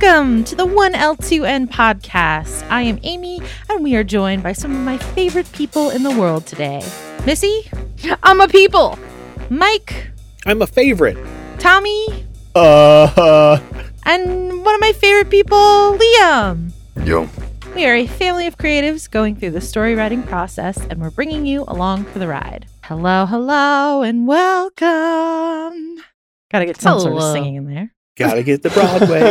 Welcome to the 1L2N podcast. I am Amy, and we are joined by some of my favorite people in the world today Missy, I'm a people. Mike, I'm a favorite. Tommy, Uh, and one of my favorite people, Liam. Yo. We are a family of creatives going through the story writing process, and we're bringing you along for the ride. Hello, hello, and welcome. Gotta get some sort of singing in there. Gotta get the Broadway.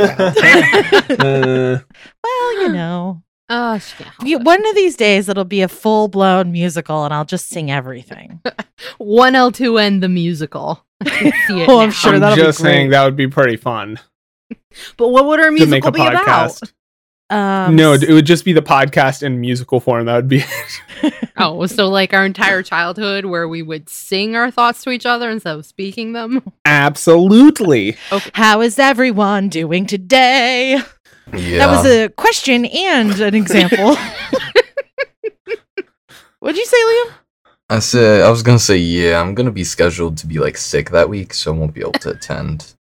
Uh, Well, you know, Oh, yeah. one of these days it'll be a full blown musical, and I'll just sing everything. One L two N the musical. I can see it Oh, I'm sure I'm that'll be just saying that would be pretty fun But what would our to musical make a be about? Podcast. Um, no, it would just be the podcast in musical form. That would be it. Oh, so like our entire childhood where we would sing our thoughts to each other instead of speaking them. absolutely. Okay. How is everyone doing today? yeah. That was a question and an example. What'd you say, Liam? I said I was gonna say yeah. I'm gonna be scheduled to be like sick that week, so I won't be able to attend.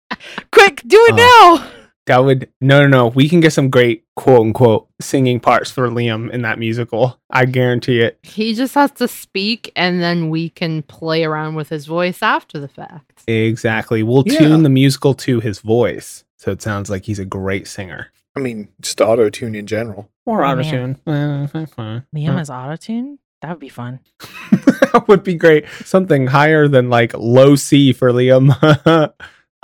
Quick, do it Uh, now. That would no, no, no. We can get some great quote unquote singing parts for Liam in that musical. I guarantee it. He just has to speak and then we can play around with his voice after the fact. Exactly. We'll Yeah. tune the musical to his voice, so it sounds like he's a great singer. I mean, just auto tune in general. Or Oh, auto tune. Eh, eh, eh, Liam has autotune? That would be fun. that would be great. Something higher than like low C for Liam.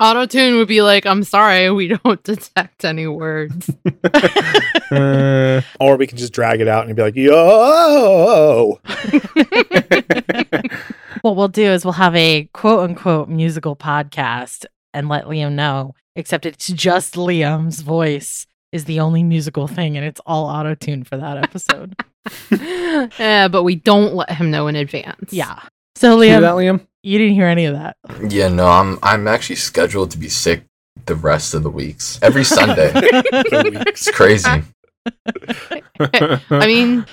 Auto tune would be like, I'm sorry, we don't detect any words. Uh, Or we can just drag it out and be like, yo. what we'll do is we'll have a quote unquote musical podcast and let Liam know, except it's just Liam's voice is the only musical thing and it's all auto tune for that episode. yeah, but we don't let him know in advance. yeah. So, hear Liam, that, Liam? You didn't hear any of that. Yeah, no, I'm I'm actually scheduled to be sick the rest of the weeks. Every Sunday. it's crazy. I mean,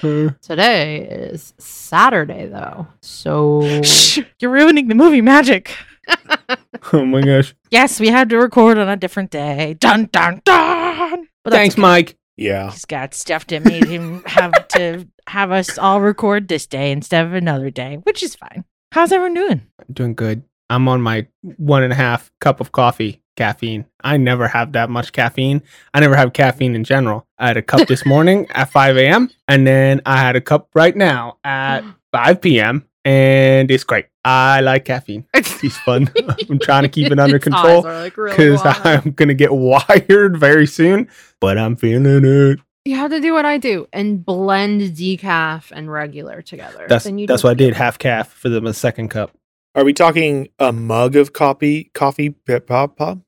today is Saturday though. So Shh, you're ruining the movie magic. oh my gosh. Yes, we had to record on a different day. Dun dun dun. But Thanks, okay. Mike. Yeah. He's got stuff that made him have to have us all record this day instead of another day, which is fine. How's everyone doing? Doing good. I'm on my one and a half cup of coffee caffeine. I never have that much caffeine. I never have caffeine in general. I had a cup this morning at 5 a.m. and then I had a cup right now at 5 p.m. and it's great. I like caffeine. It's fun. I'm trying to keep it under control are, like, really because. I'm gonna get wired very soon. But I'm feeling it. You have to do what I do and blend decaf and regular together. That's Then you that's what I did. Half calf for the second cup. Are we talking a mug of coffee? Coffee? Pop, pop?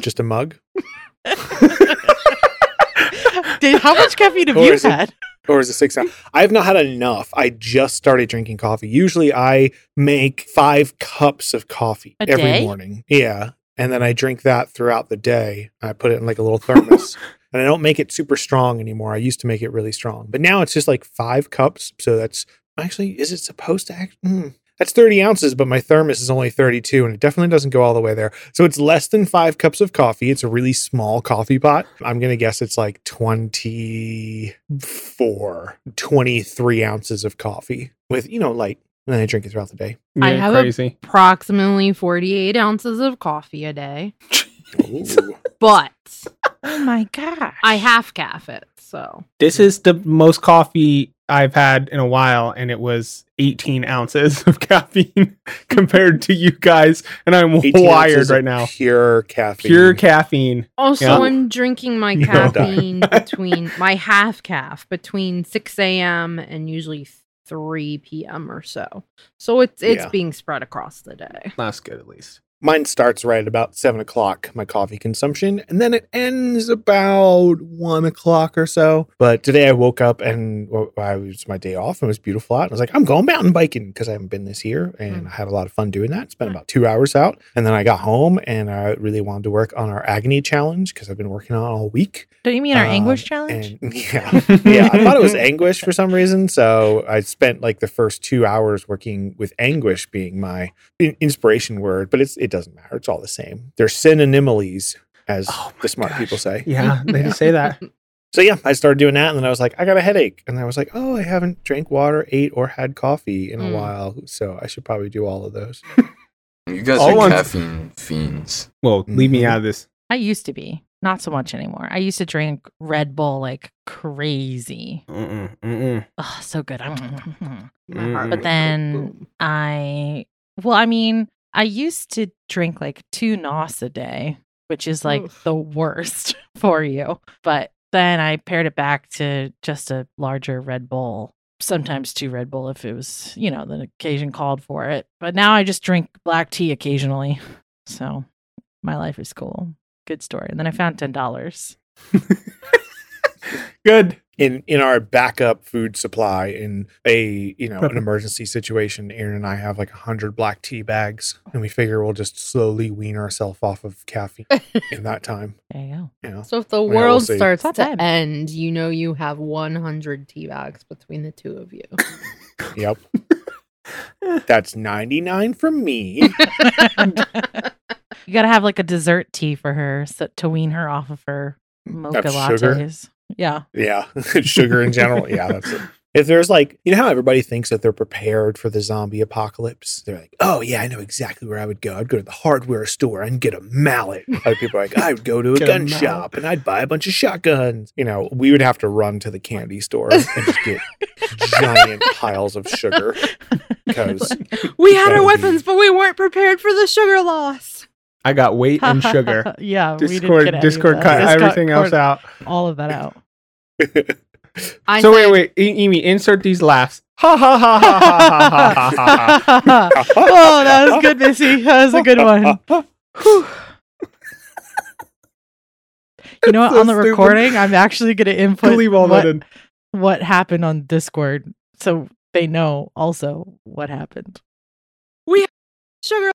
Just a mug? Dude, how much caffeine have you is it- had? Or is it six ounce? I have not had enough. I just started drinking coffee. Usually I make five cups of coffee A every day? morning. Yeah. And then I drink that throughout the day. I put it in like a little thermos. and I don't make it super strong anymore. I used to make it really strong. But now it's just like five cups. So that's actually, is it supposed to act? Mm, that's 30 ounces, but my thermos is only 32 and it definitely doesn't go all the way there. So it's less than five cups of coffee. It's a really small coffee pot. I'm going to guess it's like 24, 23 ounces of coffee with, you know, like, and then I drink it throughout the day. Yeah, I have crazy. approximately 48 ounces of coffee a day, Ooh. but Oh my god. I half calf it. So This is the most coffee I've had in a while, and it was 18 ounces of caffeine compared to you guys, and I'm wired right now. Pure caffeine. Pure caffeine. also Yeah. I'm drinking my You caffeine between my half calf between 6 a.m. and usually 3 p.m. or so. So it's it's Yeah. being spread across the day. That's good, at least. Mine starts right at about seven o'clock, my coffee consumption, and then it ends about one o'clock or so. But today I woke up and well, I was my day off and it was beautiful out. And I was like, I'm going mountain biking because I haven't been this year and Hmm. I had a lot of fun doing that. Spent Hmm. about two hours out. And then I got home and I really wanted to work on our agony challenge because I've been working on it all week. Don't you mean our Um, anguish challenge? Yeah, yeah, I thought it was anguish for some reason. So I spent like the first two hours working with anguish being my in- inspiration word, but it's it doesn't matter. It's all the same. They're synonymiles, as Oh the smart gosh. people say. Yeah, they Yeah. just say that. So yeah, I started doing that, and then I was like, I got a headache, and I was like, oh, I haven't drank water, ate, or had coffee in a Mm. while, so I should probably do all of those. You guys All are ones- caffeine fiends. Well, leave me Mhm. out of this. I used to be, not so much anymore. I used to drink Red Bull like crazy. Mm-mm, mm-mm. Oh, so good. My Mm. But then. I, well, I mean, I used to drink like two NOS a day, which is like Oof. the worst for you. But then I pared it back to just a larger Red Bull, sometimes two Red Bull if it was, you know, the occasion called for it. But now I just drink black tea occasionally. So my life is cool. Good story. And then I found $10. Good. In in our backup food supply in a you know an emergency situation aaron and i have like a hundred black tea bags and we figure we'll just slowly wean ourselves off of caffeine in that time There you go. you know So if the we'll world starts to bad. end, you know you have 100 tea bags between the two of you. yep that's 99 from me you got to have like a dessert tea for her so, to wean her off of her mocha lattes. sugar? Yeah. yeah. Sugar in general. Yeah that's it. If there's like you know how everybody thinks that they're prepared for the zombie apocalypse? They're like oh yeah i know exactly where i would go. I'd go to the hardware store and get a mallet. Other people are like i would go to a Get a gun mallet. shop and i'd buy a bunch of shotguns. You know we would have to run to the candy store and just get giant piles of sugar because We had our would be- weapons, but we weren't prepared for the sugar loss. I got weight and sugar. yeah, Discord, Discord cut Discord everything else out. All of that out. I so said, wait, wait, Amy, insert these laughs. Ha ha ha ha ha ha ha ha. Oh, that was good, Missy. That was a good one. you know what? So on the stupid. recording, I'm actually going to input all what, that in. what happened on Discord, so they know also what happened. We sugar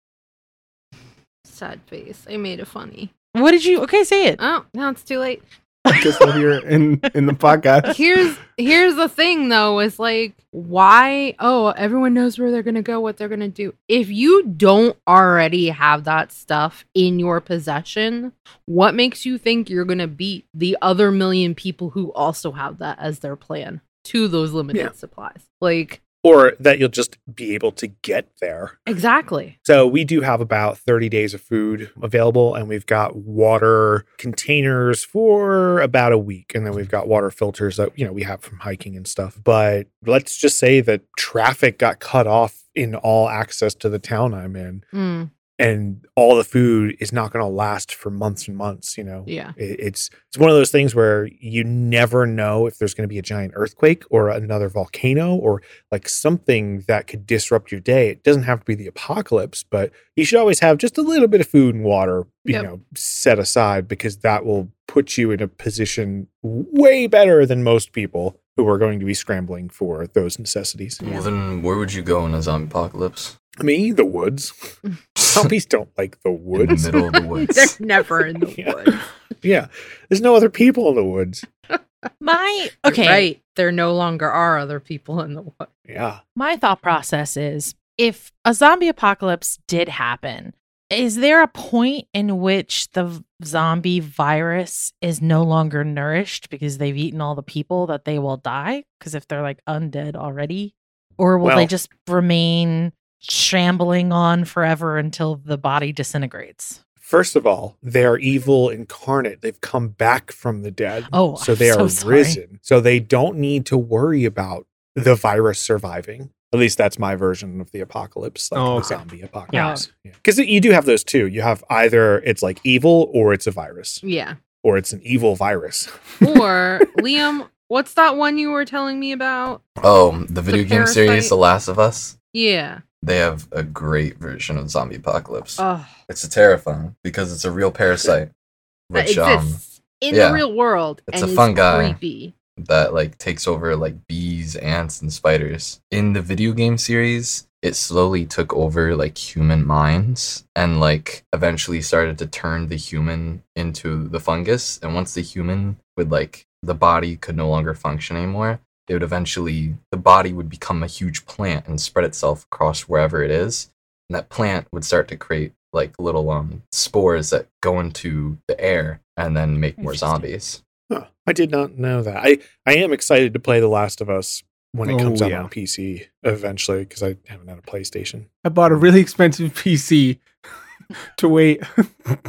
Sad face. I made it funny. What did you? Okay, say it. Oh, now it's too late. I guess we'll hear it in in the podcast. Here's here's the thing though, is like why oh, everyone knows where they're gonna go, what they're gonna do. If you don't already have that stuff in your possession, what makes you think you're gonna beat the other million people who also have that as their plan to those limited Yeah. supplies? Like or that you'll just be able to get there exactly. So we do have about 30 days of food available, and we've got water containers for about a week. And then we've got water filters that, you know, we have from hiking and stuff. But let's just say that traffic got cut off in all access to the town I'm in. Mm, And all the food is not going to last for months and months, you know. yeah. It- It's it's one of those things where you never know if there's going to be a giant earthquake or another volcano or like something that could disrupt your day. It doesn't have to be the apocalypse, but you should always have just a little bit of food and water, you Yep. know, set aside because that will put you in a position way better than most people who are going to be scrambling for those necessities. Well, then where would you go in a zombie apocalypse? Me, the woods. Zombies don't like the In the woods. middle of the woods. They're never in the Yeah. woods. yeah. There's no other people in the woods. My You're okay. Right. There no longer are other people in the woods. Yeah. My thought process is if a zombie apocalypse did happen, is there a point in which the zombie virus is no longer nourished because they've eaten all the people that they will die? Because if they're like undead already, or will they just remain shambling on forever until the body disintegrates? First of all, they are evil incarnate. They've come back from the dead. Oh, so I'm they so are sorry. risen. So they don't need to worry about the virus surviving. At least that's my version of the apocalypse, like Oh, the okay. zombie apocalypse. Because you do have those too. You have either it's like evil or it's a virus, Yeah. or it's an evil virus. Or Liam, what's that one you were telling me about? Oh, the video game series, The Last of Us. Yeah. They have a great version of zombie apocalypse. Oh, it's terrifying because it's a real parasite, which um in yeah. the real world It's a fun guy. creepy. that like takes over like bees, ants, and spiders. In the video game series, it slowly took over like human minds and like eventually started to turn the human into the fungus. And once the human would like the body could no longer function anymore, it would eventually the body would become a huge plant and spread itself across wherever it is. And that plant would start to create like little um spores that go into the air and then make more zombies. Huh, I did not know that. I, I am excited to play The Last of Us when it comes Oh, out yeah. on PC eventually because I haven't had a PlayStation. I bought a really expensive PC to wait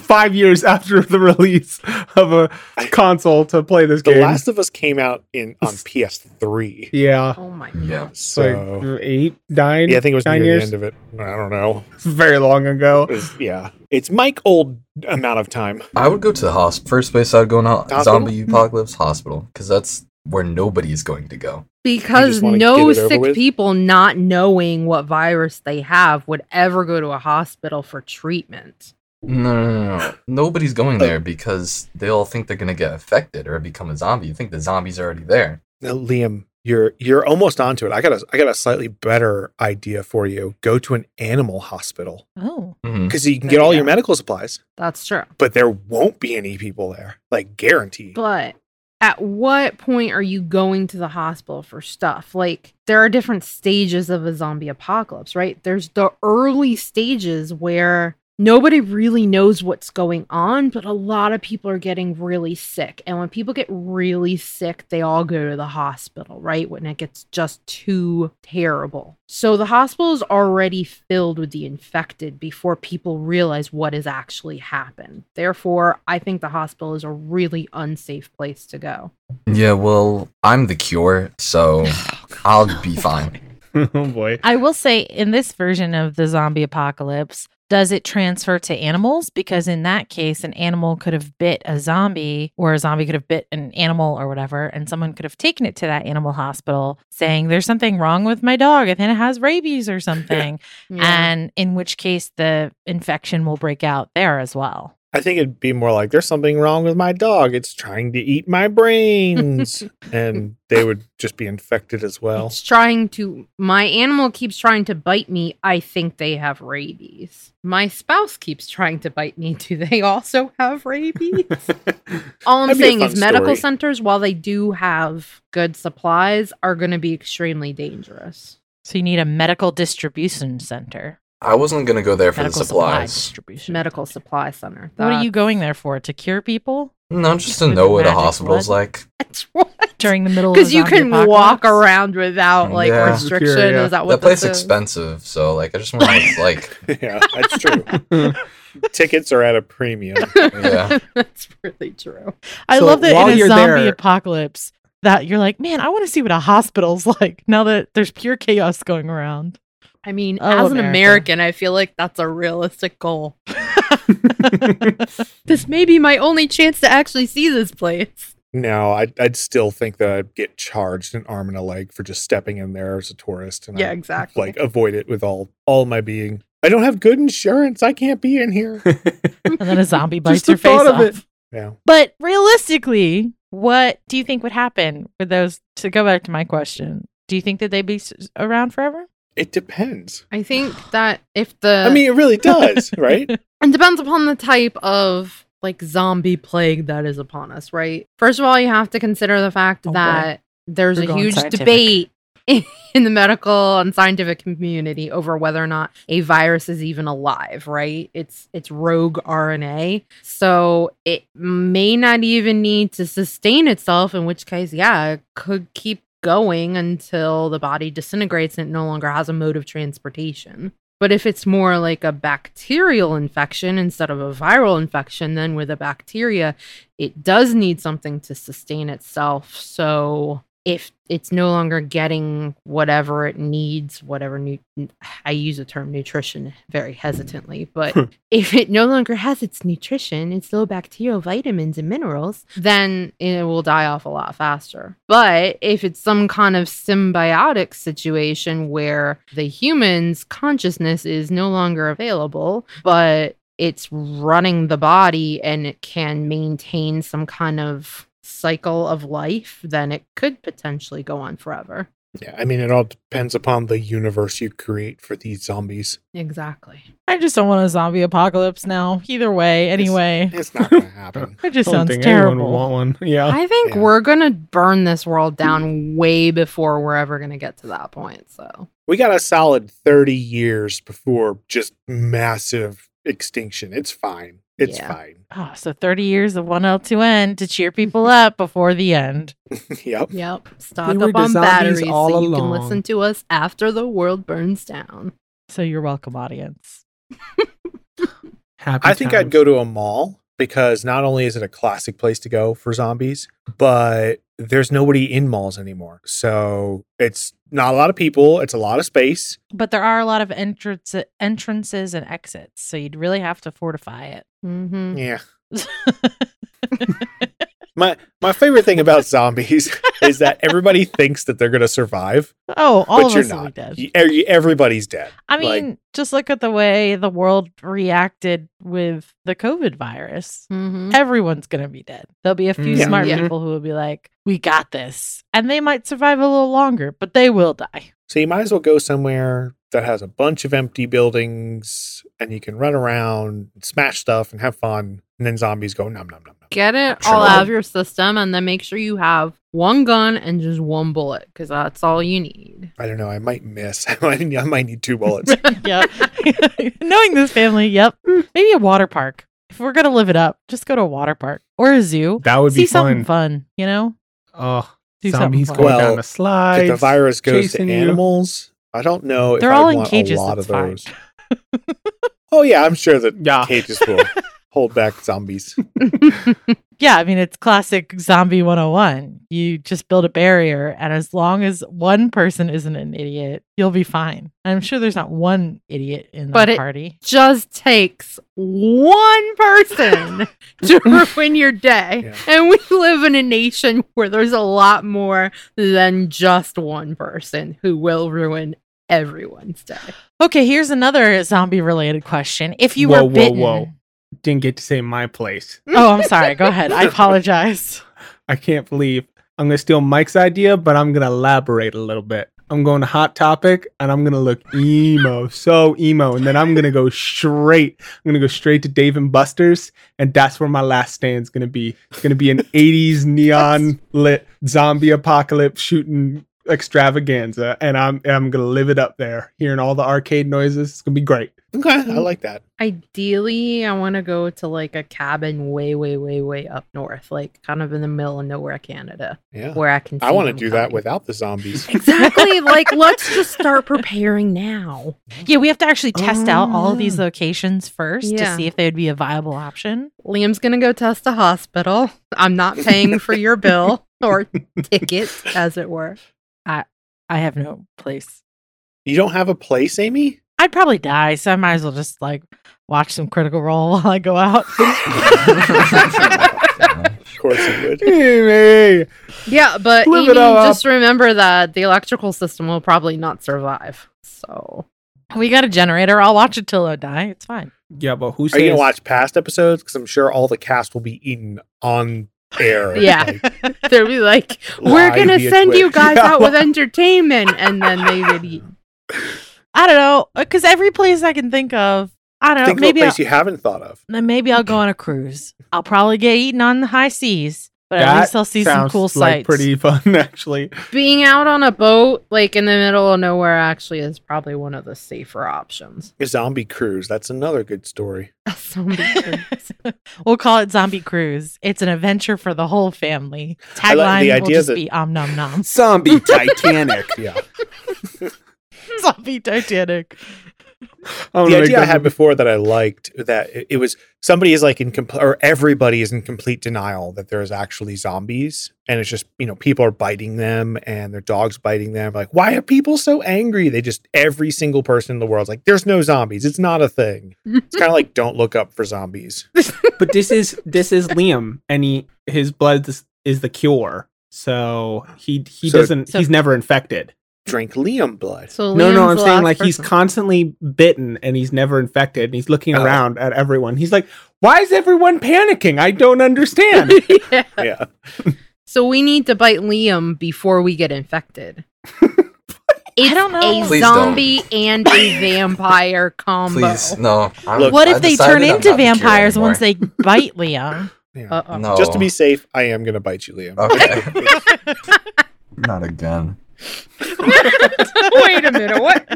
five years after the release of a console to play this The game. The Last of Us came out in on PS3. yeah, Oh my Yeah. god. So like eight, nine. yeah, I think it was nine near years. the end of it. I don't know. Very long ago. It was- yeah, it's Mike old amount of time. I would go to the hospital. First place I'd go now Hospital? zombie apocalypse hospital because that's where nobody is going to go. Because no get it over sick with? people not knowing what virus they have would ever go to a hospital for treatment. No, no, no, no. Nobody's going there because they all think they're gonna get affected or become a zombie. You think the zombie's are already there. Now, Liam, you're you're almost onto it. I got a I got a slightly better idea for you. Go to an animal hospital Oh, Mhm. because you can There get all you your medical supplies, That's true. but there won't be any people there, like guaranteed. But at what point are you going to the hospital for stuff? Like, there are different stages of a zombie apocalypse, right? There's the early stages where nobody really knows what's going on, but a lot of people are getting really sick. And when people get really sick, they all go to the hospital, right? When it gets just too terrible. So the hospital is already filled with the infected before people realize what has actually happened. Therefore, I think the hospital is a really unsafe place to go. Yeah, well, I'm the cure, so oh, I'll be fine. oh boy. I will say in this version of the zombie apocalypse, does it transfer to animals? Because in that case, an animal could have bit a zombie, or a zombie could have bit an animal or whatever, and someone could have taken it to that animal hospital saying, There's something wrong with my dog. I think it has rabies or something. And in which case, the infection will break out there as well. I think it'd be more like there's something wrong with my dog. It's trying to eat my brains, and they would just be infected as well. It's trying to. My animal keeps trying to bite me. I think they have rabies. My spouse keeps trying to bite me. Do they also have rabies? All I'm That'd saying fun is medical story. centers, while they do have good supplies, are going to be extremely dangerous. So you need a medical distribution center. I wasn't gonna go there for medical the supply supplies. distribution. Medical supply center. What are you going there for? To cure people No, just to With know what a magic hospital's blood? like. That's what. during the middle of a Because you zombie can walk apocalypse? around without mm, like Yeah. restriction. Secure, yeah. Is that what that place this is? expensive, so like I just want to know what it's like. yeah, that's true. Tickets are at a premium. Yeah. That's really true. I So love that in a you're zombie there- apocalypse that you're like, man, I want to see what a hospital's like now that there's pure chaos going around. I mean, Oh, as an America. American, I feel like that's a realistic goal. this may be my only chance to actually see this place. No, I'd, I'd still think that I'd get charged an arm and a leg for just stepping in there as a tourist, and Yeah, I'd, exactly. like avoid it with all all my being. I don't have good insurance. I can't be in here. and then a zombie bites the your face thought of off. it. Yeah. But realistically, what do you think would happen with those? To go back to my question, do you think that they'd be around forever? It depends. I think that if the I mean, it really does, right? it depends upon the type of like zombie plague that is upon us, right? First of all, you have to consider the fact Oh, boy. that there's We're a huge scientific. debate in the medical and scientific community over whether or not a virus is even alive, right? It's it's rogue RNA. So it may not even need to sustain itself, in which case, yeah, it could keep going until the body disintegrates and it no longer has a mode of transportation. But if it's more like a bacterial infection instead of a viral infection, then with a bacteria, it does need something to sustain itself. So if it's no longer getting whatever it needs, whatever nu- I use the term nutrition very hesitantly, but hmm. if it no longer has its nutrition, its low bacterial vitamins and minerals, then it will die off a lot faster. But if it's some kind of symbiotic situation where the human's consciousness is no longer available, but it's running the body and it can maintain some kind of cycle of life, then it could potentially go on forever. Yeah, I mean, it all depends upon the universe you create for these zombies. Exactly. I just don't want a zombie apocalypse now. Either way, anyway. It's not going to happen. It just sounds think anyone would terrible. want one. Yeah. I think Yeah. we're gonna burn this world down way before we're ever gonna get to that point. So We got a solid 30 years before just massive extinction. It's fine. It's Yeah. fine. Oh, so 30 years of 1L2N to cheer people up before the end. yep. Yep. Stock were up on batteries all so you can listen to us after the world burns down. So you're welcome, audience. Happy I think I'd go to a mall because not only is it a classic place to go for zombies, but there's nobody in malls anymore. So it's not a lot of people, it's a lot of space. But there are a lot of entrance entrances and exits, so you'd really have to fortify it. Mm-hmm. Yeah. My my favorite thing about zombies is that everybody thinks that they're going to survive, oh, all but of you're us will be not. dead. You- every- Everybody's dead. I Like- mean, just look at the way the world reacted with the COVID virus. Mm-hmm. Everyone's going to be dead. There'll be a few Yeah. smart Yeah. people who will be like, we got this. And they might survive a little longer, but they will die. So you might as well go somewhere that has a bunch of empty buildings and you can run around, smash stuff, and have fun. And then zombies go nom nom nom nom. Get it Sure. all out of your system and then make sure you have one gun and just one bullet because that's all you need. I don't know. I might miss. I might, I might need two bullets. yep. Knowing this family, yep. Maybe a water park. If we're going to live it up, just go to a water park or a zoo. That would See be something fun. fun, you know? Oh, Do zombies something going. Well, down the slide. if the virus goes to chasing you. animals, I don't know They're I all in want cages, a lot that's of fine. those. Oh yeah, I'm sure that Yeah. cages will hold back zombies. Yeah, I mean, it's classic zombie 101. You just build a barrier, and as long as one person isn't an idiot, you'll be fine. I'm sure there's not one idiot in the But it- party. Just takes one person to ruin your day. Yeah. And we live in a nation where there's a lot more than just one person who will ruin everyone's day. Okay, here's another zombie related question. If you Whoa, were whoa, bitten. whoa. Didn't get to say my place. Oh, I'm sorry. Go ahead. I apologize. I can't believe I'm gonna steal Mike's idea, but I'm gonna elaborate a little bit. I'm going to hot topic and I'm gonna look emo, so emo, and then I'm gonna go straight. I'm gonna go straight to Dave and Buster's, and that's where my last stand's gonna be. It's gonna be an 80s neon lit zombie apocalypse shooting extravaganza, and I'm I'm gonna live it up there, hearing all the arcade noises. It's gonna be great. Okay, I like that. Ideally, I want to go to like a cabin way, way, way, way up north, like kind of in the middle of nowhere, Canada, Yeah. where I can. I want to them do that without the zombies. Exactly. like, let's just start preparing now. Yeah, we have to actually test out all of these Ah. locations first Yeah. to see if they would be a viable option. Liam's gonna go test a hospital. I'm not paying for your bill or ticket, as it were. I have no place. You don't have a place, Amy? I'd probably die, so I might as well just like watch some critical role while I go out. Of course you would. Hey, Yeah, but Amy, it all just remember that the electrical system will probably not survive. So we got a generator. I'll watch it till I die. It's fine. Yeah, but who Are says you gonna watch past episodes? Because I'm sure all the cast will be eaten on air. Yeah. Like, they'll be like, "We're gonna via send you guys Yeah. out with entertainment," and then they would eat. I don't know, because every place I can think of, I don't know. think of a maybe I'll, you haven't thought of. then maybe I'll go on a cruise. I'll probably get eaten on the high seas, but at That least I'll see some sounds cool like sights. pretty fun, actually. Being out on a boat, like in the middle of nowhere, actually is probably one of the safer options. A zombie cruise. That's another good story. A zombie cruise. we'll call it Zombie Cruise. It's an adventure for the whole family. Tagline like the will just that- be Om Nom Nom. Zombie Titanic. Yeah. Zombie Titanic. The idea I had before that I liked that it, it was somebody is like in complete or everybody is in complete denial that there's actually zombies and it's just you know people are biting them and their dogs biting them like why are people so angry they just every single person in the world's like there's no zombies it's not a thing it's kind of like don't look up for zombies but this is this is Liam, and he his blood is, is the cure. So he he So- doesn't So- he's never infected. Drink Liam blood So no, no, I'm saying last like he's constantly bitten and he's never infected. And he's looking Oh. around at everyone. He's like, "Why is everyone panicking? I don't understand." yeah. yeah So we need to bite Liam before we get infected. It's don't know. a Please don't. zombie and a vampire combo. Please, no. Look, what I if they turn into not the cure vampires once they bite Liam? Yeah. No. Just to be safe, I am going to bite you, Liam. Okay. not again. Wait a minute. What?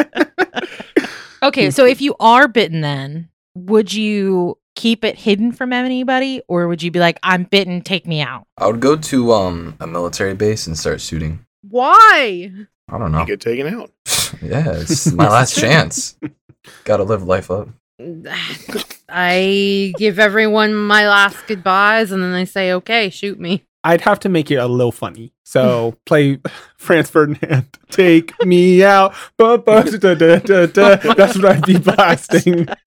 Okay, so if you are bitten, then would you keep it hidden from anybody, or would you be like, "I'm bitten, take me out"? I would go to um a military base and start shooting. Why? I don't You know. get taken out. yeah, it's my last chance. Got to live life up. I give everyone my last goodbyes, and then they say, "Okay, shoot me." I'd have to make it a little funny. So play Franz Ferdinand. Take me out. Ba, ba, da, da, da, da. That's what I'd be blasting.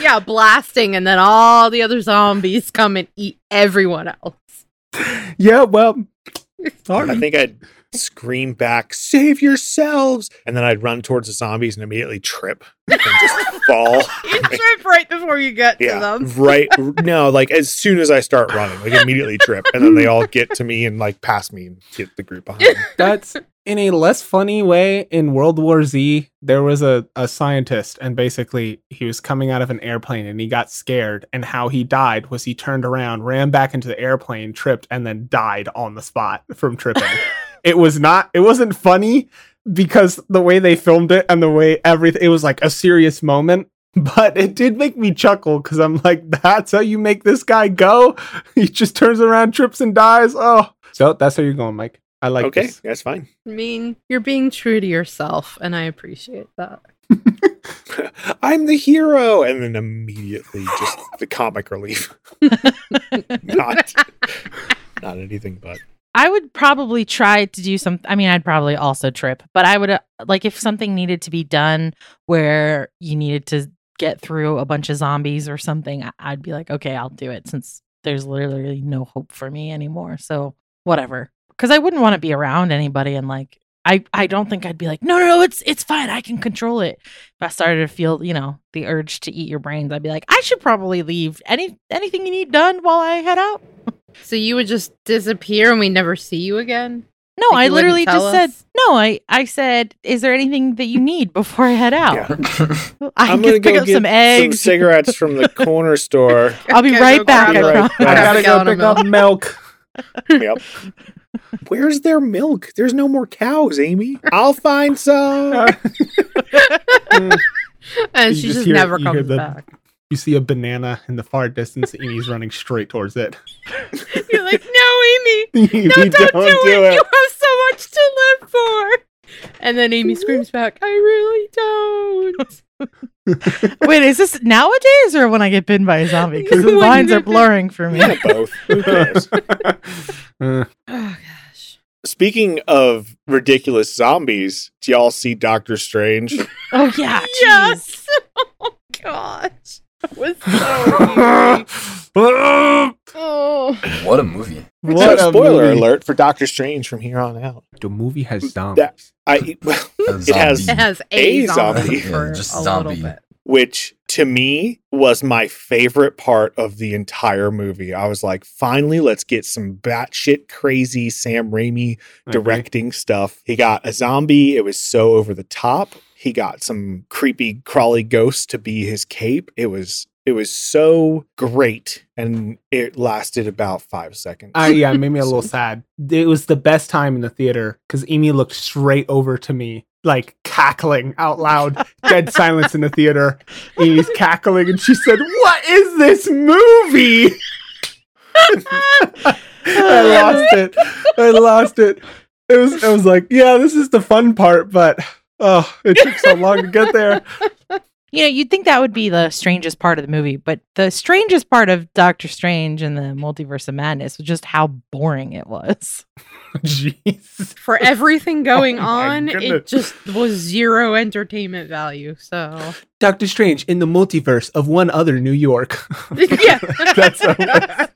Yeah, blasting, and then all the other zombies come and eat everyone else. Yeah, well, I think I'd scream back, "Save yourselves!" And then I'd run towards the zombies and immediately trip and just fall. You trip right before you get to Yeah, them. right. No, like as soon as I start running, like immediately trip, and then they all get to me and like pass me and get the group behind. me. That's in a less funny way. In World War Z, there was a, a scientist, and basically he was coming out of an airplane and he got scared. And how he died was he turned around, ran back into the airplane, tripped, and then died on the spot from tripping. It was not, it wasn't funny because the way they filmed it and the way everything, it was like a serious moment. But it did make me chuckle because I'm like, that's how you make this guy go? He just turns around, trips, and dies. Oh, so that's how you're going, Mike. I like okay, this. that's fine. I mean, you're being true to yourself, and I appreciate that. I'm the hero, and then immediately just the comic relief. not, not anything but. I would probably try to do some. I mean, I'd probably also trip, but I would uh, like if something needed to be done where you needed to get through a bunch of zombies or something. I- I'd be like, okay, I'll do it since there's literally no hope for me anymore. So whatever, because I wouldn't want to be around anybody and like. I, I don't think I'd be like no no no it's it's fine I can control it. If I started to feel you know the urge to eat your brains, I'd be like I should probably leave. Any anything you need done while I head out? So you would just disappear and we never see you again? No, Like I literally tell just said no. I I said, is there anything that you need before I head out? Yeah. I I'm can gonna pick go up get some eggs. cigarettes from the corner store. I'll be Okay, right back. I it. promise. Right I gotta go Gallon of pick up milk. Yep. Where's their milk? There's no more cows, Amy. I'll find some. And You she just just, hear- never you hear comes the- back. You see a banana in the far distance, and he's running straight towards it. You're like, no, Amy, no, don't, do, it. You have so much to live for. And then Amy screams back, I really don't. Wait, is this nowadays or when I get bitten by a zombie? Because the lines are blurring for me. Yeah, both. Who cares? Uh, Oh, gosh. Speaking of ridiculous zombies, do y'all see Doctor Strange? Oh yeah, jeez. Yes. Oh, gosh. That was so. What a movie. what so, a spoiler movie. alert for Doctor Strange from here on out. The movie has zombies. That I well, it has It has a, A zombie, zombie. for Yeah, just a zombie. little bit. which to me was my favorite part of the entire movie. I was like, finally, let's get some batshit crazy Sam Raimi I agree. directing stuff. He got a zombie. It was so over the top. He got some creepy crawly ghosts to be his cape. It was it was so great, and it lasted about five seconds. Uh, yeah, it made me a little sad. It was the best time in the theater because Amy looked straight over to me, like cackling out loud. Dead silence in the theater. Amy's cackling, and she said, "What is this movie?" I lost it. I lost it. It was. I was like, "Yeah, this is the fun part," but oh, it took so long to get there. You know, you'd think that would be the strangest part of the movie, but the strangest part of Doctor Strange and the Multiverse of Madness was just how boring it was. Jeez. For everything oh going Oh on, goodness. it just was zero entertainment value. So, Doctor Strange in the multiverse of one other New York. yeah. That's how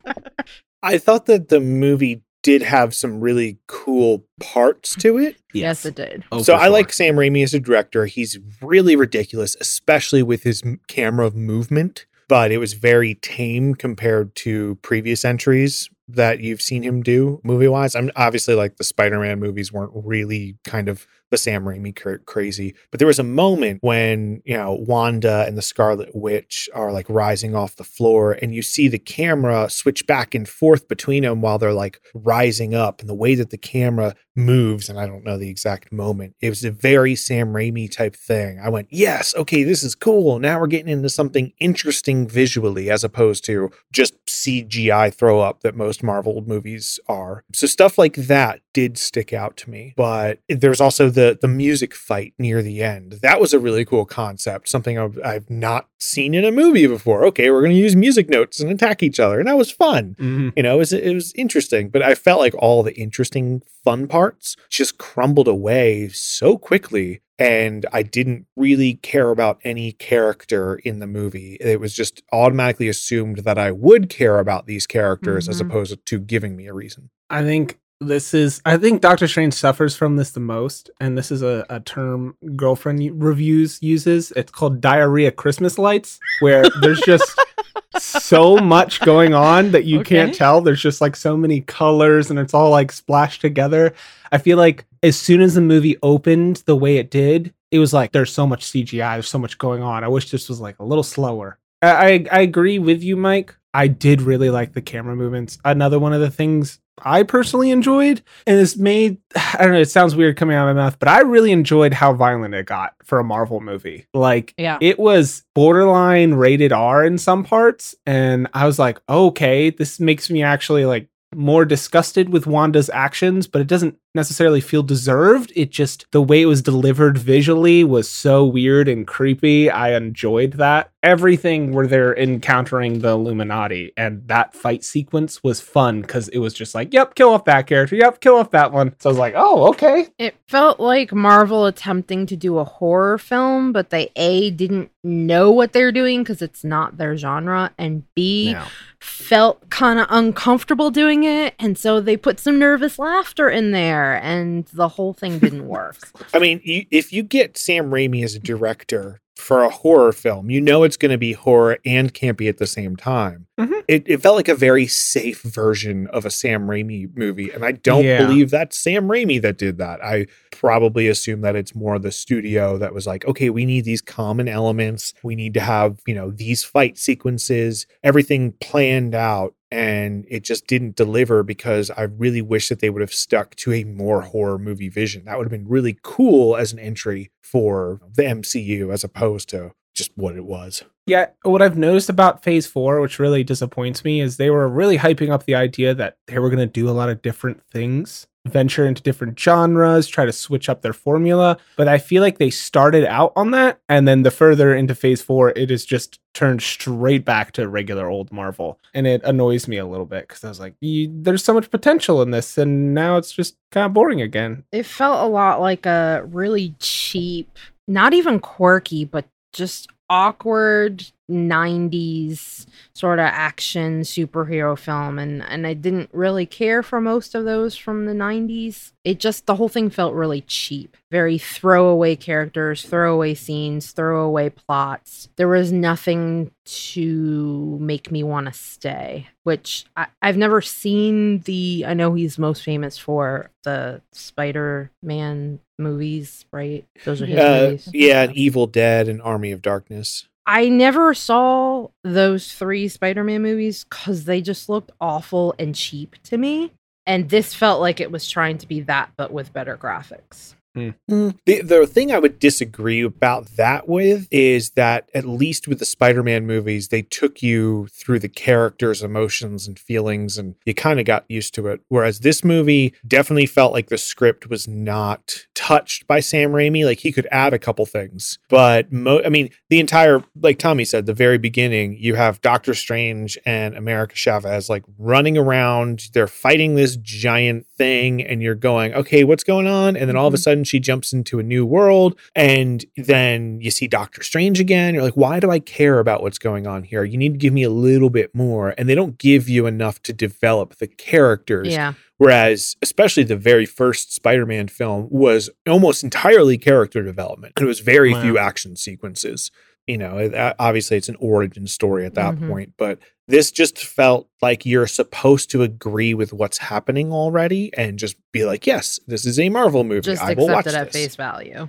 I thought that the movie did have some really cool parts to it. yes, it did. Oh, so for I sure. like Sam Raimi as a director. He's really ridiculous, especially with his m- camera movement. But it was very tame compared to previous entries. that you've seen him do movie wise. I'm obviously like the Spider Man movies weren't really kind of the Sam Raimi cra- crazy, but there was a moment when you know Wanda and the Scarlet Witch are like rising off the floor, and you see the camera switch back and forth between them while they're like rising up, and the way that the camera moves, and I don't know the exact moment. It was a very Sam Raimi type thing. I went, yes, okay, this is cool. Now we're getting into something interesting visually as opposed to just CGI throw up that most Marvel movies are. So stuff like that did stick out to me. But there's also the the music fight near the end. That was a really cool concept, something I've, I've not seen in a movie before. Okay, we're going to use music notes and attack each other, and that was fun. Mhm. You know, it was, it was interesting, but I felt like all the interesting, fun parts just crumbled away so quickly. And I didn't really care about any character in the movie. It was just automatically assumed that I would care about these characters as Mhm. opposed to giving me a reason. I think this is I think Doctor Strange suffers from this the most, and this is a, a term girlfriend reviews uses. It's called diarrhea Christmas lights, where there's just so much going on that you can't tell. There's just like so many colors and it's all like splashed together. I feel like as soon as the movie opened the way it did, it was like there's so much CGI, there's so much going on. I wish this was like a little slower. I, I, I agree with you, Mike. I did really like the camera movements. Another one of the things I personally enjoyed, and it's made I don't know, it sounds weird coming out of my mouth, but I really enjoyed how violent it got for a Marvel movie. Like Yeah. it was borderline rated R in some parts, and I was like, okay, this makes me actually like more disgusted with Wanda's actions, but it doesn't necessarily feel deserved. It just the way it was delivered visually was so weird and creepy. I enjoyed that. Everything where they're encountering the Illuminati and that fight sequence was fun because it was just like, yep, kill off that character. Yep, kill off that one. So I was like, oh, okay. It felt like Marvel attempting to do a horror film, but they A didn't know what they were doing because it's not their genre, and B No. felt kind of uncomfortable doing it, and so they put some nervous laughter in there, and the whole thing didn't work. I mean, you, if you get Sam Raimi as a director for a horror film, you know it's going to be horror and campy at the same time. Mhm. It, it felt like a very safe version of a Sam Raimi movie. And I don't Yeah. believe that's Sam Raimi that did that. I probably assume that it's more the studio that was like, okay, we need these common elements. We need to have, you know, these fight sequences, everything planned out. And it just didn't deliver because I really wish that they would have stuck to a more horror movie vision. That would have been really cool as an entry for the MCU as opposed to just what it was. Yeah, what I've noticed about Phase 4, which really disappoints me, is they were really hyping up the idea that they were going to do a lot of different things, venture into different genres, try to switch up their formula. But I feel like they started out on that. And then the further into Phase 4, it is just turned straight back to regular old Marvel. And it annoys me a little bit because I was like, there's so much potential in this. And now it's just kind of boring again. It felt a lot like a really cheap, not even quirky, but just awkward 90s sort of action superhero film and and I didn't really care for most of those from the 90s. It just the whole thing felt really cheap. Very throwaway characters, throwaway scenes, throwaway plots. There was nothing to make me want to stay, which I, I've never seen the I know he's most famous for the Spider-Man movies, right? Those are his Uh, movies. yeah, Evil Dead and Army of Darkness. I never saw those three Spider Man movies because they just looked awful and cheap to me. And this felt like it was trying to be that, but with better graphics. The the thing I would disagree about that with is that at least with the Spider-Man movies, they took you through the characters' emotions and feelings, and you kind of got used to it. Whereas this movie definitely felt like the script was not touched by Sam Raimi. Like he could add a couple things, but mo- I mean, the entire like Tommy said, the very beginning, you have Doctor Strange and America Chavez like running around. They're fighting this giant thing, and you're going, okay, what's going on? And then all of a Mhm. sudden, she jumps into a new world, and then you see Doctor Strange again. You're like, why do I care about what's going on here? You need to give me a little bit more, and they don't give you enough to develop the characters. Yeah. Whereas, especially the very first Spider Man film was almost entirely character development. It was very Wow. few action sequences. you know, uh, obviously it's an origin story at that Mhm. point, but this just felt like you're supposed to agree with what's happening already and just be like, yes, this is a Marvel movie. Just I will watch accept it at this. face value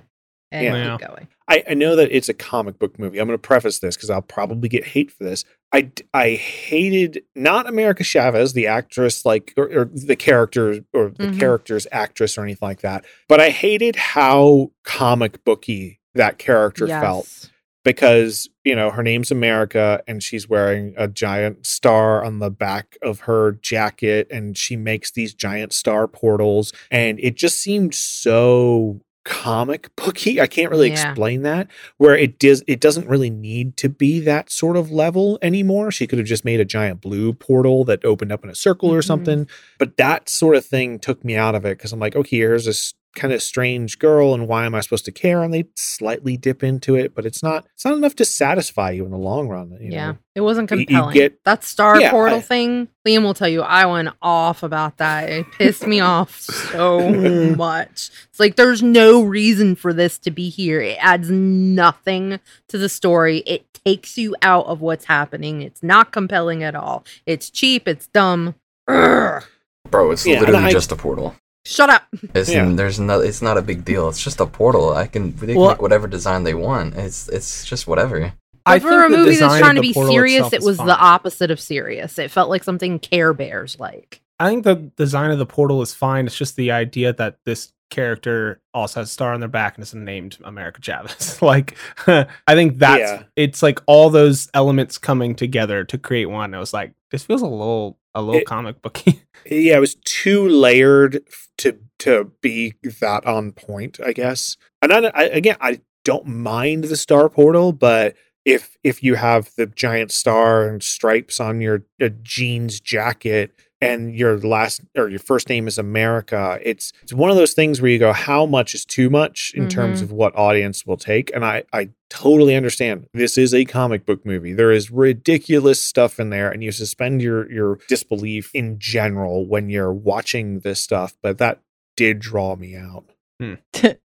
and Yeah. keep going. I, I know that it's a comic book movie. I'm going to preface this because I'll probably get hate for this. I, I hated not America Chavez, the actress, like or, or the character or the Mhm. character's actress or anything like that, but I hated how comic booky that character felt Yes. Because you know her name's America and she's wearing a giant star on the back of her jacket and she makes these giant star portals and it just seemed so comic booky. I can't really Yeah. explain that where it does it doesn't really need to be that sort of level anymore. She could have just made a giant blue portal that opened up in a circle or Mhm. something. But that sort of thing took me out of it because I'm like, okay, here's this kind of strange girl and why am I supposed to care? And they slightly dip into it, but it's not it's not enough to satisfy you in the long run. You yeah, know? it wasn't You- you compelling. get- that star Yeah, portal I- thing, Liam will tell you, I went off about that. It pissed me off so much. It's like there's no reason for this to be here. It adds nothing to the story. It takes you out of what's happening. It's not compelling at all. It's cheap. It's dumb. Urgh. Bro, it's Yeah, literally I- just a portal. Shut up. It's Yeah. there's no it's not a big deal. It's just a portal. I can they can Well- make whatever design they want. It's it's just whatever. I But for a movie that's trying to be serious, it was fine. the opposite of serious. It felt like something Care Bears like. I think the design of the portal is fine. It's just the idea that this character also has a star on their back and is named America Chavez. like, I think that's Yeah. it's like all those elements coming together to create one. I was like, this feels a little a little It- comic booky. Yeah, it was too layered to to be that on point, I guess. And I, I again, I don't mind the star portal, but if if you have the giant star and stripes on your uh, jeans jacket and your last or your first name is America, it's it's one of those things where you go, how much is too much in terms Mhm. of what audience will take? And I I totally understand. This is a comic book movie. There is ridiculous stuff in there, and you suspend your your disbelief in general when you're watching this stuff. But that did draw me out.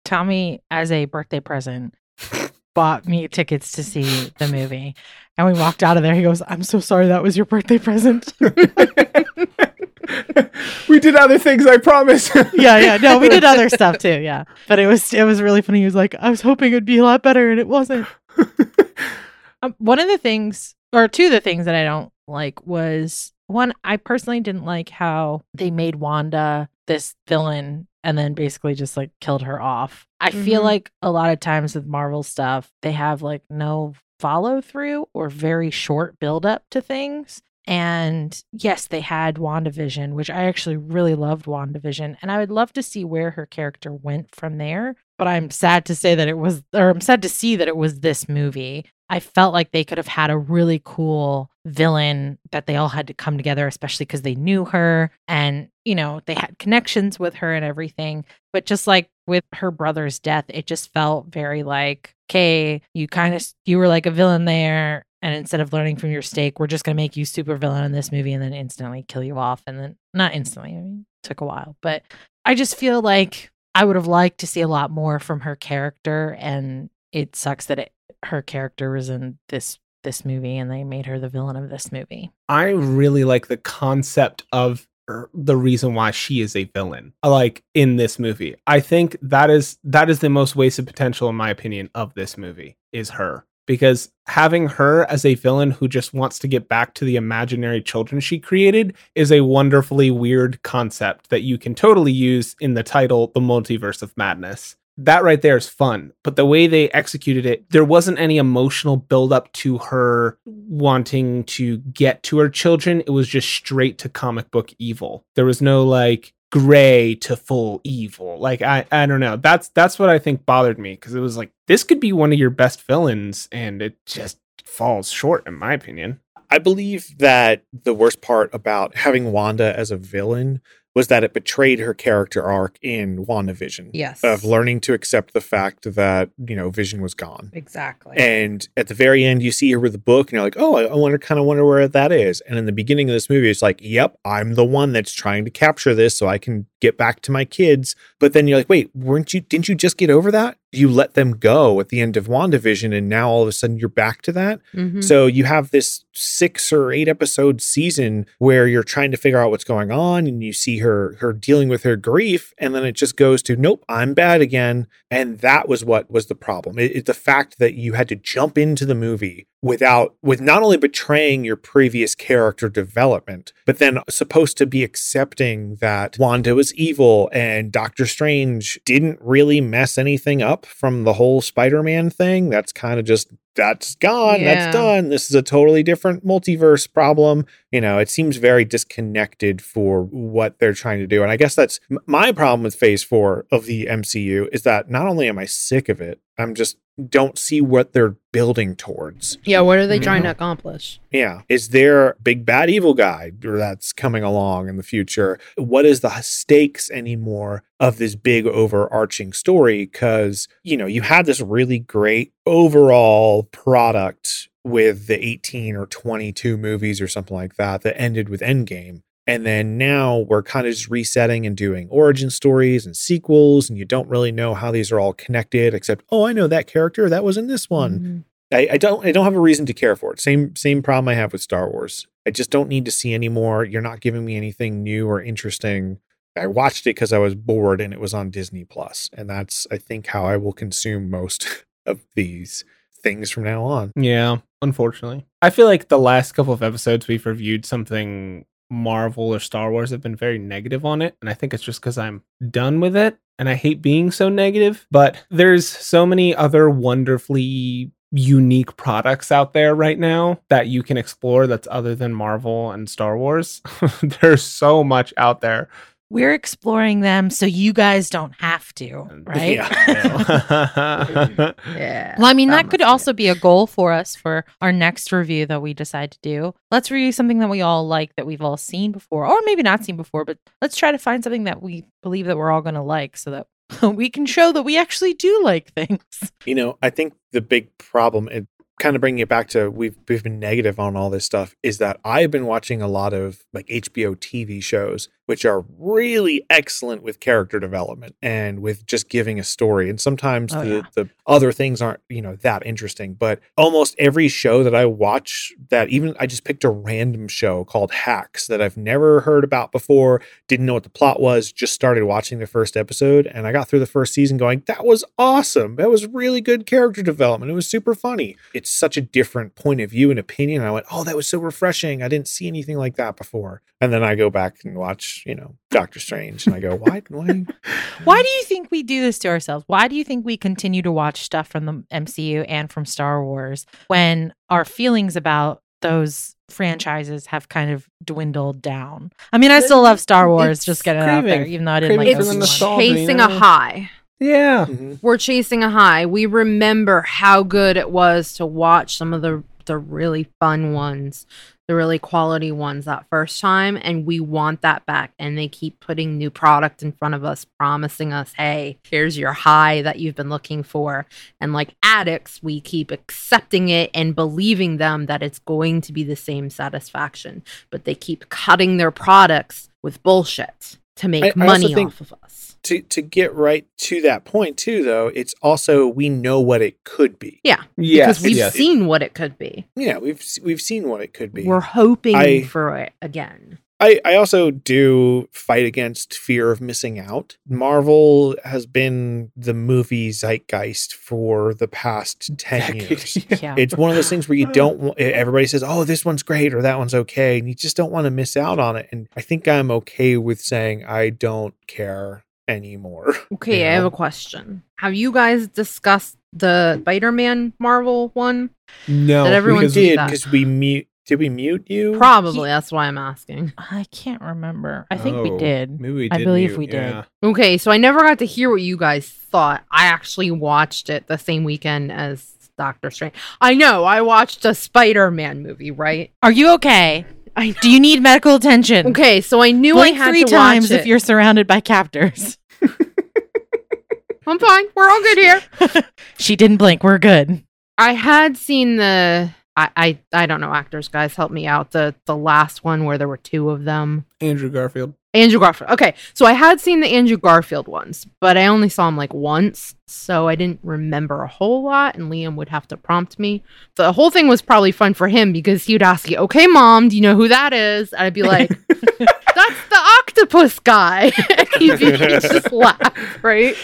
Tommy, as a birthday present, bought me tickets to see the movie. And we walked out of there. He goes, I'm so sorry that was your birthday present. we did other things, I promise. yeah, yeah. No, we did other stuff too. Yeah. But it was it was really funny. He was like, I was hoping it'd be a lot better and it wasn't. Um, one of the things, or two of the things that I don't like was one, I personally didn't like how they made Wanda this villain and then basically just like killed her off. I feel Mhm. like a lot of times with Marvel stuff, they have like no follow through or very short build up to things. And yes, they had WandaVision, which I actually really loved WandaVision. And I would love to see where her character went from there. But I'm sad to say that it was, or I'm sad to see that it was this movie. I felt like they could have had a really cool villain that they all had to come together, especially because they knew her and, you know, they had connections with her and everything. But just like with her brother's death, it just felt very like, okay, you kind of, you were like a villain there. And instead of learning from your mistake, we're just going to make you super villain in this movie and then instantly kill you off. And then, not instantly, I mean, took a while. But I just feel like I would have liked to see a lot more from her character. And it sucks that it, her character was in this this movie and they made her the villain of this movie. I really like the concept of er, the reason why she is a villain like in this movie. I think that is that is the most wasted potential in my opinion of this movie is her. Because having her as a villain who just wants to get back to the imaginary children she created is a wonderfully weird concept that you can totally use in the title the multiverse of madness that right there is fun but the way they executed it there wasn't any emotional build up to her wanting to get to her children. It was just straight to comic book evil. There was no like gray to full evil. Like i i don't know. That's that's what i think bothered me because it was like this could be one of your best villains and it just falls short in my opinion. I believe that the worst part about having Wanda as a villain was that it betrayed her character arc in WandaVision. Yes. Of learning to accept the fact that, you know, Vision was gone. Exactly. And at the very end, you see her with a book, and you're like, "Oh, I, I wonder, kind of wonder where that is." And in the beginning of this movie, it's like, "Yep, I'm the one that's trying to capture this, so I can get back to my kids. But then you're like, wait, weren't you, didn't you just get over that? You let them go at the end of WandaVision and now all of a sudden you're back to that. Mhm. So you have this six or eight episode season where you're trying to figure out what's going on and you see her her dealing with her grief and then it just goes to nope I'm bad again and that was what was the problem it, it- the fact that you had to jump into the movie without with not only betraying your previous character development but then supposed to be accepting that Wanda was evil and Doctor Strange didn't really mess anything up from the whole Spider-Man thing. That's kind of just that's gone Yeah. that's done this is a totally different multiverse problem you know it seems very disconnected for what they're trying to do and i guess that's my problem with phase 4 of the mcu is that not only am i sick of it i'm just don't see what they're building towards yeah, what are they trying to mm-hmm. accomplish? yeah. Is there big bad evil guy that's coming along in the future? What is the stakes anymore of this big overarching story? Because, you know, you had this really great overall product with the 18 or 22 movies or something like that that ended with Endgame. And then now we're kind of just resetting and doing origin stories and sequels, and you don't really know how these are all connected, except, oh, I know that character. That was in this one. Mhm. I, I don't I don't have a reason to care for it. Same same problem I have with Star Wars. I just don't need to see any more. You're not giving me anything new or interesting. I watched it because I was bored and it was on Disney Plus, and that's I think how I will consume most of these things from now on. Yeah, unfortunately. I feel like the last couple of episodes we've reviewed something Marvel or Star Wars have been very negative on it. And I think it's just because I'm done with it and I hate being so negative. But there's so many other wonderfully unique products out there right now that you can explore that's other than Marvel and Star Wars. there's so much out there. We're exploring them so you guys don't have to, right? Yeah. Yeah. Well, I mean, that must could be also be a goal for us for our next review that we decide to do. Let's review something that we all like that we've all seen before, or maybe not seen before, but let's try to find something that we believe that we're all going to like so that we can show that we actually do like things. You know, I think the big problem, and kind of bringing it back to we've we've been negative on all this stuff, is that I've been watching a lot of like HBO TV shows, which are really excellent with character development and with just giving a story. And sometimes Oh, the yeah. the other things aren't you know that interesting. But almost every show that I watch, that even I just picked a random show called Hacks that I've never heard about before, didn't know what the plot was, just started watching the first episode, and I got through the first season going, that was awesome. That was really good character development. It was super funny. It's such a different point of view and opinion. I went, oh, that was so refreshing. I didn't see anything like that before. And then I go back and watch, you know, Doctor Strange, and I go, why? why? Why do you think we do this to ourselves? Why do you think we continue to watch stuff from the MCU and from Star Wars when our feelings about those franchises have kind of dwindled down? I mean, I still love Star Wars, It's just get it out there, even though I didn't like craving for It's the everyone. nostalgia, you chasing a high. Yeah. Mhm. We're chasing a high. We remember how good it was to watch some of the the really fun ones, the really quality ones that first time, and we want that back. And they keep putting new product in front of us, promising us, "Hey, here's your high that you've been looking for." And like addicts, we keep accepting it and believing them that it's going to be the same satisfaction, but they keep cutting their products with bullshit to make I- I money think- off of us. To, to get right to that point, too, though, it's also we know what it could be. Yeah, Yes. because we've yes. seen what it could be. Yeah, we've we've seen what it could be. We're hoping I- for it again. I, I also do fight against fear of missing out. Marvel has been the movie zeitgeist for the past 10 years. Yeah. It's one of those things where you don't want, everybody says, oh, this one's great or that one's okay. And you just don't want to miss out on it. And I think I'm okay with saying I don't care anymore. Okay, You I have a question. Have you guys discussed the Spider-Man Marvel one? No. That everyone because- did because we mute. Did we mute you? Probably. That's why I'm asking. I can't remember. I think we Oh, did. Maybe we I believe mute, we did. yeah. Okay, so I never got to hear what you guys thought. I actually watched it the same weekend as Doctor Strange. I know. I watched a Spider-Man movie, right? Are you okay? I Do you need medical attention? Okay, so I knew Blink I had three to times watch it. if you're surrounded by captors. I'm fine. We're all good here. she didn't blink. We're good. I had seen the I, I I don't know actors, guys. Help me out. The the last one where there were two of them. Andrew Garfield. Andrew Garfield. Okay, so I had seen the Andrew Garfield ones, but I only saw him like once, so I didn't remember a whole lot. And Liam would have to prompt me. The whole thing was probably fun for him because he would ask you, "Okay, mom, do you know who that is?" And I'd be like, "That's the octopus guy." he'd, be, he'd just laugh, right?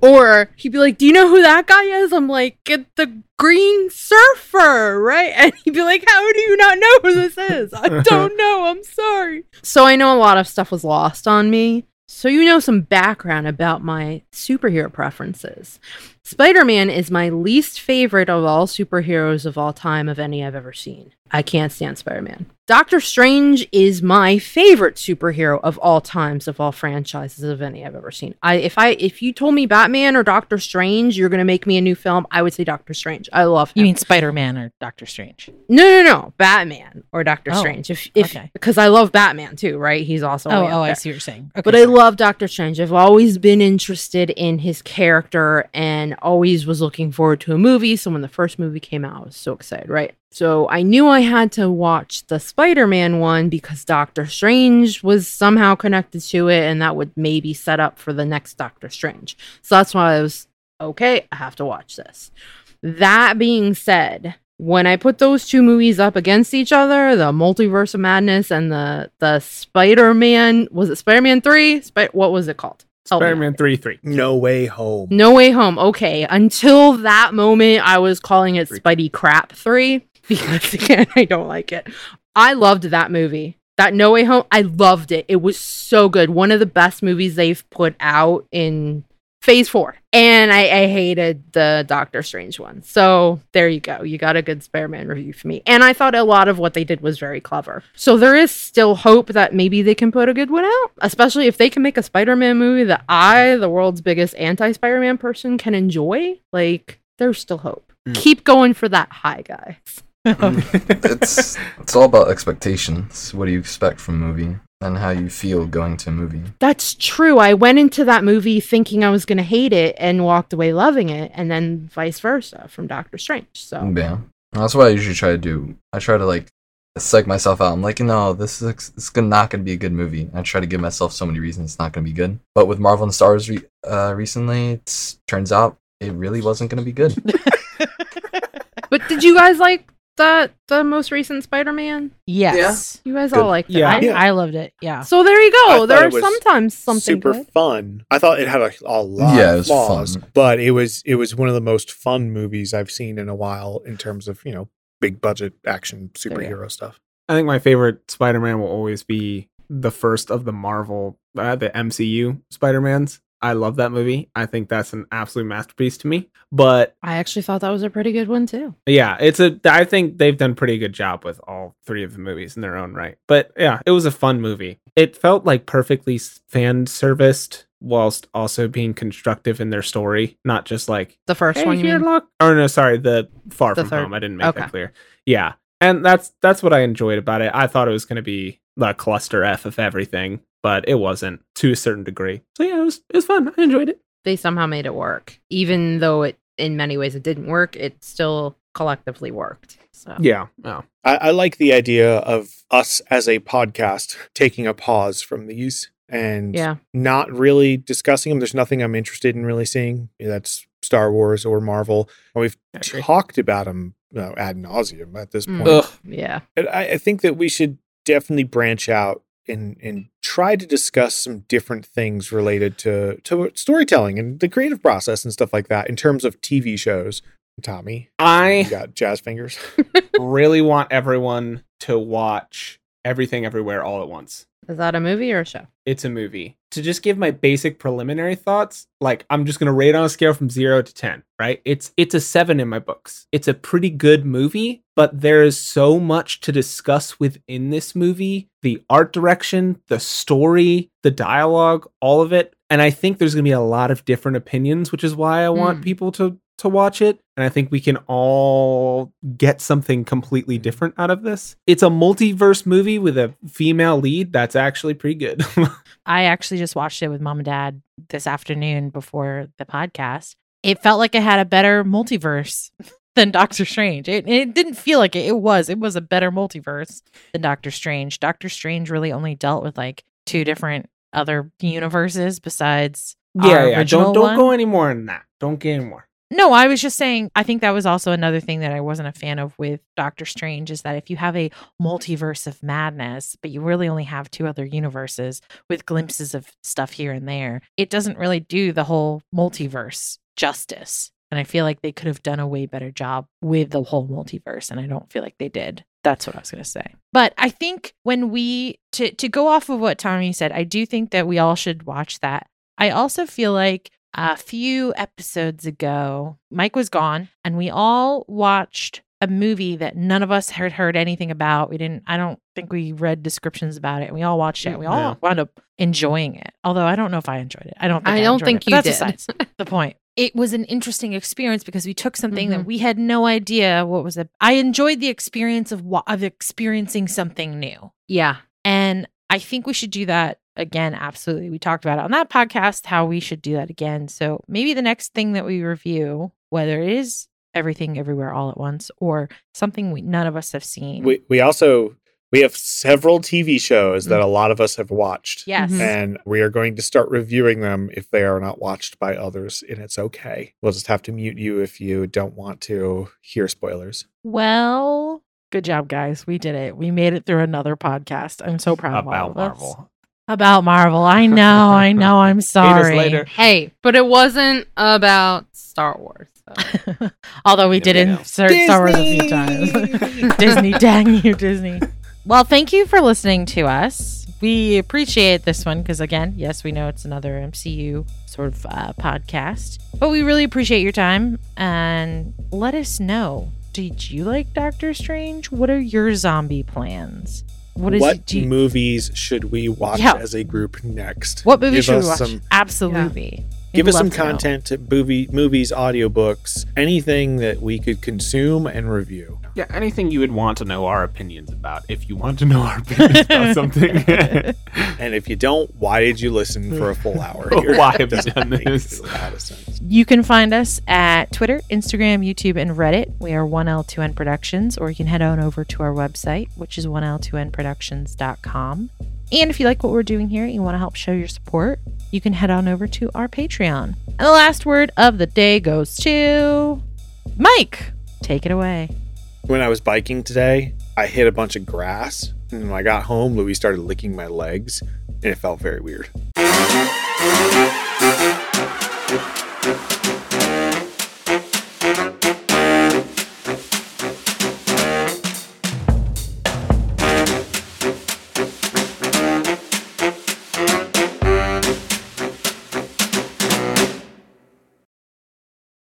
Or he'd be like, Do you know who that guy is? I'm like, Get the green surfer, right? And he'd be like, How do you not know who this is? I don't know. I'm sorry. So I know a lot of stuff was lost on me. So you know some background about my superhero preferences. Spider Man is my least favorite of all superheroes of all time, of any I've ever seen. I can't stand Spider Man. Doctor Strange is my favorite superhero of all times, of all franchises, of any I've ever seen. I if I if you told me Batman or Doctor Strange, you're gonna make me a new film, I would say Doctor Strange. I love him. You mean Spider Man or Doctor Strange? no, no, no, Batman or Doctor Oh, Strange. If if okay. because I love Batman too, right? He's also Oh, oh, I see what you're saying. Okay, But I love Doctor Strange. I've always been interested in his character and always was looking forward to a movie. So when the first movie came out, I was so excited, right? So I knew I had to watch the Spider Man one because Doctor Strange was somehow connected to it and that would maybe set up for the next Doctor Strange. So that's why I was okay, I have to watch this. That being said, when I put those two movies up against each other, the Multiverse of Madness and the the Spider Man was it Spider Man three? Spi- what was it called? Spider Man 3 3. No way home. No Way Home. Okay, until that moment, I was calling it Spidey Crap three because again, I don't like it. I loved that movie. That No Way Home, I loved it. It was so good. One of the best movies they've put out in Phase Four, and I, I hated the Doctor Strange one. So there you go. You got a good Spider-Man review for me. And I thought a lot of what they did was very clever. So there is still hope that maybe they can put a good one out, especially if they can make a Spider-Man movie that I, the world's biggest anti-Spider-Man person, can enjoy. Like there's still hope. Mm. Keep going for that high, guys. it's it's all about expectations. What do you expect from a movie and how you feel going to a movie? That's true. I went into that movie thinking I was going to hate it and walked away loving it, and then vice versa from Doctor Strange. So Yeah, that's what I usually try to do. I try to like psych myself out. I'm like, no, this is it's gonna- not gonna be a good movie. I try to give myself so many reasons it's not gonna be good. But with Marvel and Star Wars re- uh, recently, it turns out it really wasn't gonna be good. But did you guys like the the most recent Spider-Man? yes. You guys Good. all liked it. Yeah. I. Yeah. I loved it. Yeah. So there you go. thought There are sometimes something super good. fun. I thought it had a, a lot Yeah, it of was flaws, fun. but it was it was one of the most fun movies I've seen in a while in terms of you know big budget action you go. superhero stuff. I think my favorite Spider Man will always be the first of the Marvel, uh, the MCU Spider Mans. I love that movie. I think that's an absolute masterpiece to me. But I actually thought that was a pretty good one too. yeah, it's a. I think they've done pretty good job with all three of the movies in their own right. But yeah, it was a fun movie. It felt like perfectly fan serviced whilst also being constructive in their story, not just like The first hey, one, you here, mean? look. Or oh, no, sorry, the Far The From third- Home. I didn't make okay. that clear. Yeah, and that's that's what I enjoyed about it. I thought it was going to be the cluster F of everything, but it wasn't to a certain degree. So yeah, it was it was fun. I enjoyed it. They somehow made it work, even though it in many ways it didn't work. It still collectively worked. So Yeah. Oh. I, I like the idea of us as a podcast taking a pause from these and yeah, not really discussing them. There's nothing I'm interested in really seeing. That's Star Wars or Marvel. And we've talked about them you know, ad nauseum at this Mm. point. Ugh. yeah. And I, I think that we should definitely branch out and and try to discuss some different things related to to storytelling and the creative process and stuff like that in terms of TV shows. Tommy, I got jazz fingers. really want everyone to watch Everything Everywhere All at Once. Is that a movie or a show? It's a movie. To just give my basic preliminary thoughts, like I'm just gonna rate on a scale from zero to ten, right? It's it's a seven in my books. It's a pretty good movie, but there is so much to discuss within this movie. The art direction, the story, the dialogue, all of it. And I think there's gonna be a lot of different opinions, which is why I want Mm. people to to watch it. And I think we can all get something completely mm-hmm. different out of this. It's a multiverse movie with a female lead that's actually pretty good. I actually just watched it with mom and dad this afternoon before the podcast. It felt like it had a better multiverse than Doctor Strange. It, it didn't feel like it. It was. It was a better multiverse than Doctor Strange. Doctor Strange really only dealt with like two different other universes besides Yeah, our yeah. original Don't don't one. go any more than that. Don't get any more. No, I was just saying, I think that was also another thing that I wasn't a fan of with Doctor Strange is that if you have a multiverse of madness, but you really only have two other universes with glimpses of stuff here and there, it doesn't really do the whole multiverse justice. And I feel like they could have done a way better job with the whole multiverse. And I don't feel like they did. That's what I was going to say. But I think when we, to, to go off of what Tommy said, I do think that we all should watch that. I also feel like a few episodes ago, Mike was gone, and we all watched a movie that none of us had heard anything about. We didn't, I don't think we read descriptions about it. And we all watched it. And we all Yeah. wound up enjoying it. Although I don't know if I enjoyed it. I don't think I I, don't think it, you but did. that's besides the point. It was an interesting experience because we took something that Mhm. we had no idea what was it. I enjoyed the experience of wa- of experiencing something new. yeah. And I think we should do that again. Absolutely. We talked about it on that podcast, how we should do that again. So maybe the next thing that we review, whether it is everything everywhere all at once or something we none of us have seen. We we also we have several TV shows that a lot of us have watched. yes. Mhm. And we are going to start reviewing them if they are not watched by others, and it's okay. We'll just have to mute you if you don't want to hear spoilers. Well, good job, guys. We did it. We made it through another podcast. I'm so proud of all About of us. Marvel. About Marvel. I know. I know. I'm sorry. later. Hey, but it wasn't about Star Wars. So. Although we Yeah, did we know. insert Star Wars a few times. Disney, dang you, Disney. Well, thank you for listening to us. We appreciate this one because, again, yes, we know it's another MCU sort of uh, podcast, but we really appreciate your time and let us know. Did you like Doctor Strange? What are your zombie plans? What is what you- movies should we watch Yeah. as a group next? what movies Give should we watch? some- Absolutely. Give us some to know. content, movie, movies, audiobooks, anything that we could consume and review. Yeah, anything you would want to know our opinions about if you want to know our opinions about something. And if you don't, why did you listen for a full hour? Why have you done this? a lot of sense. You can find us at Twitter, Instagram, YouTube, and Reddit. We are 1L2N Productions, or you can head on over to our website, which is 1L2NProductions.com. And if you like what we're doing here and you want to help show your support, you can head on over to our Patreon. And the last word of the day goes to Mike. Take it away. When I was biking today, I hit a bunch of grass. And when I got home, Louis started licking my legs, and it felt very weird.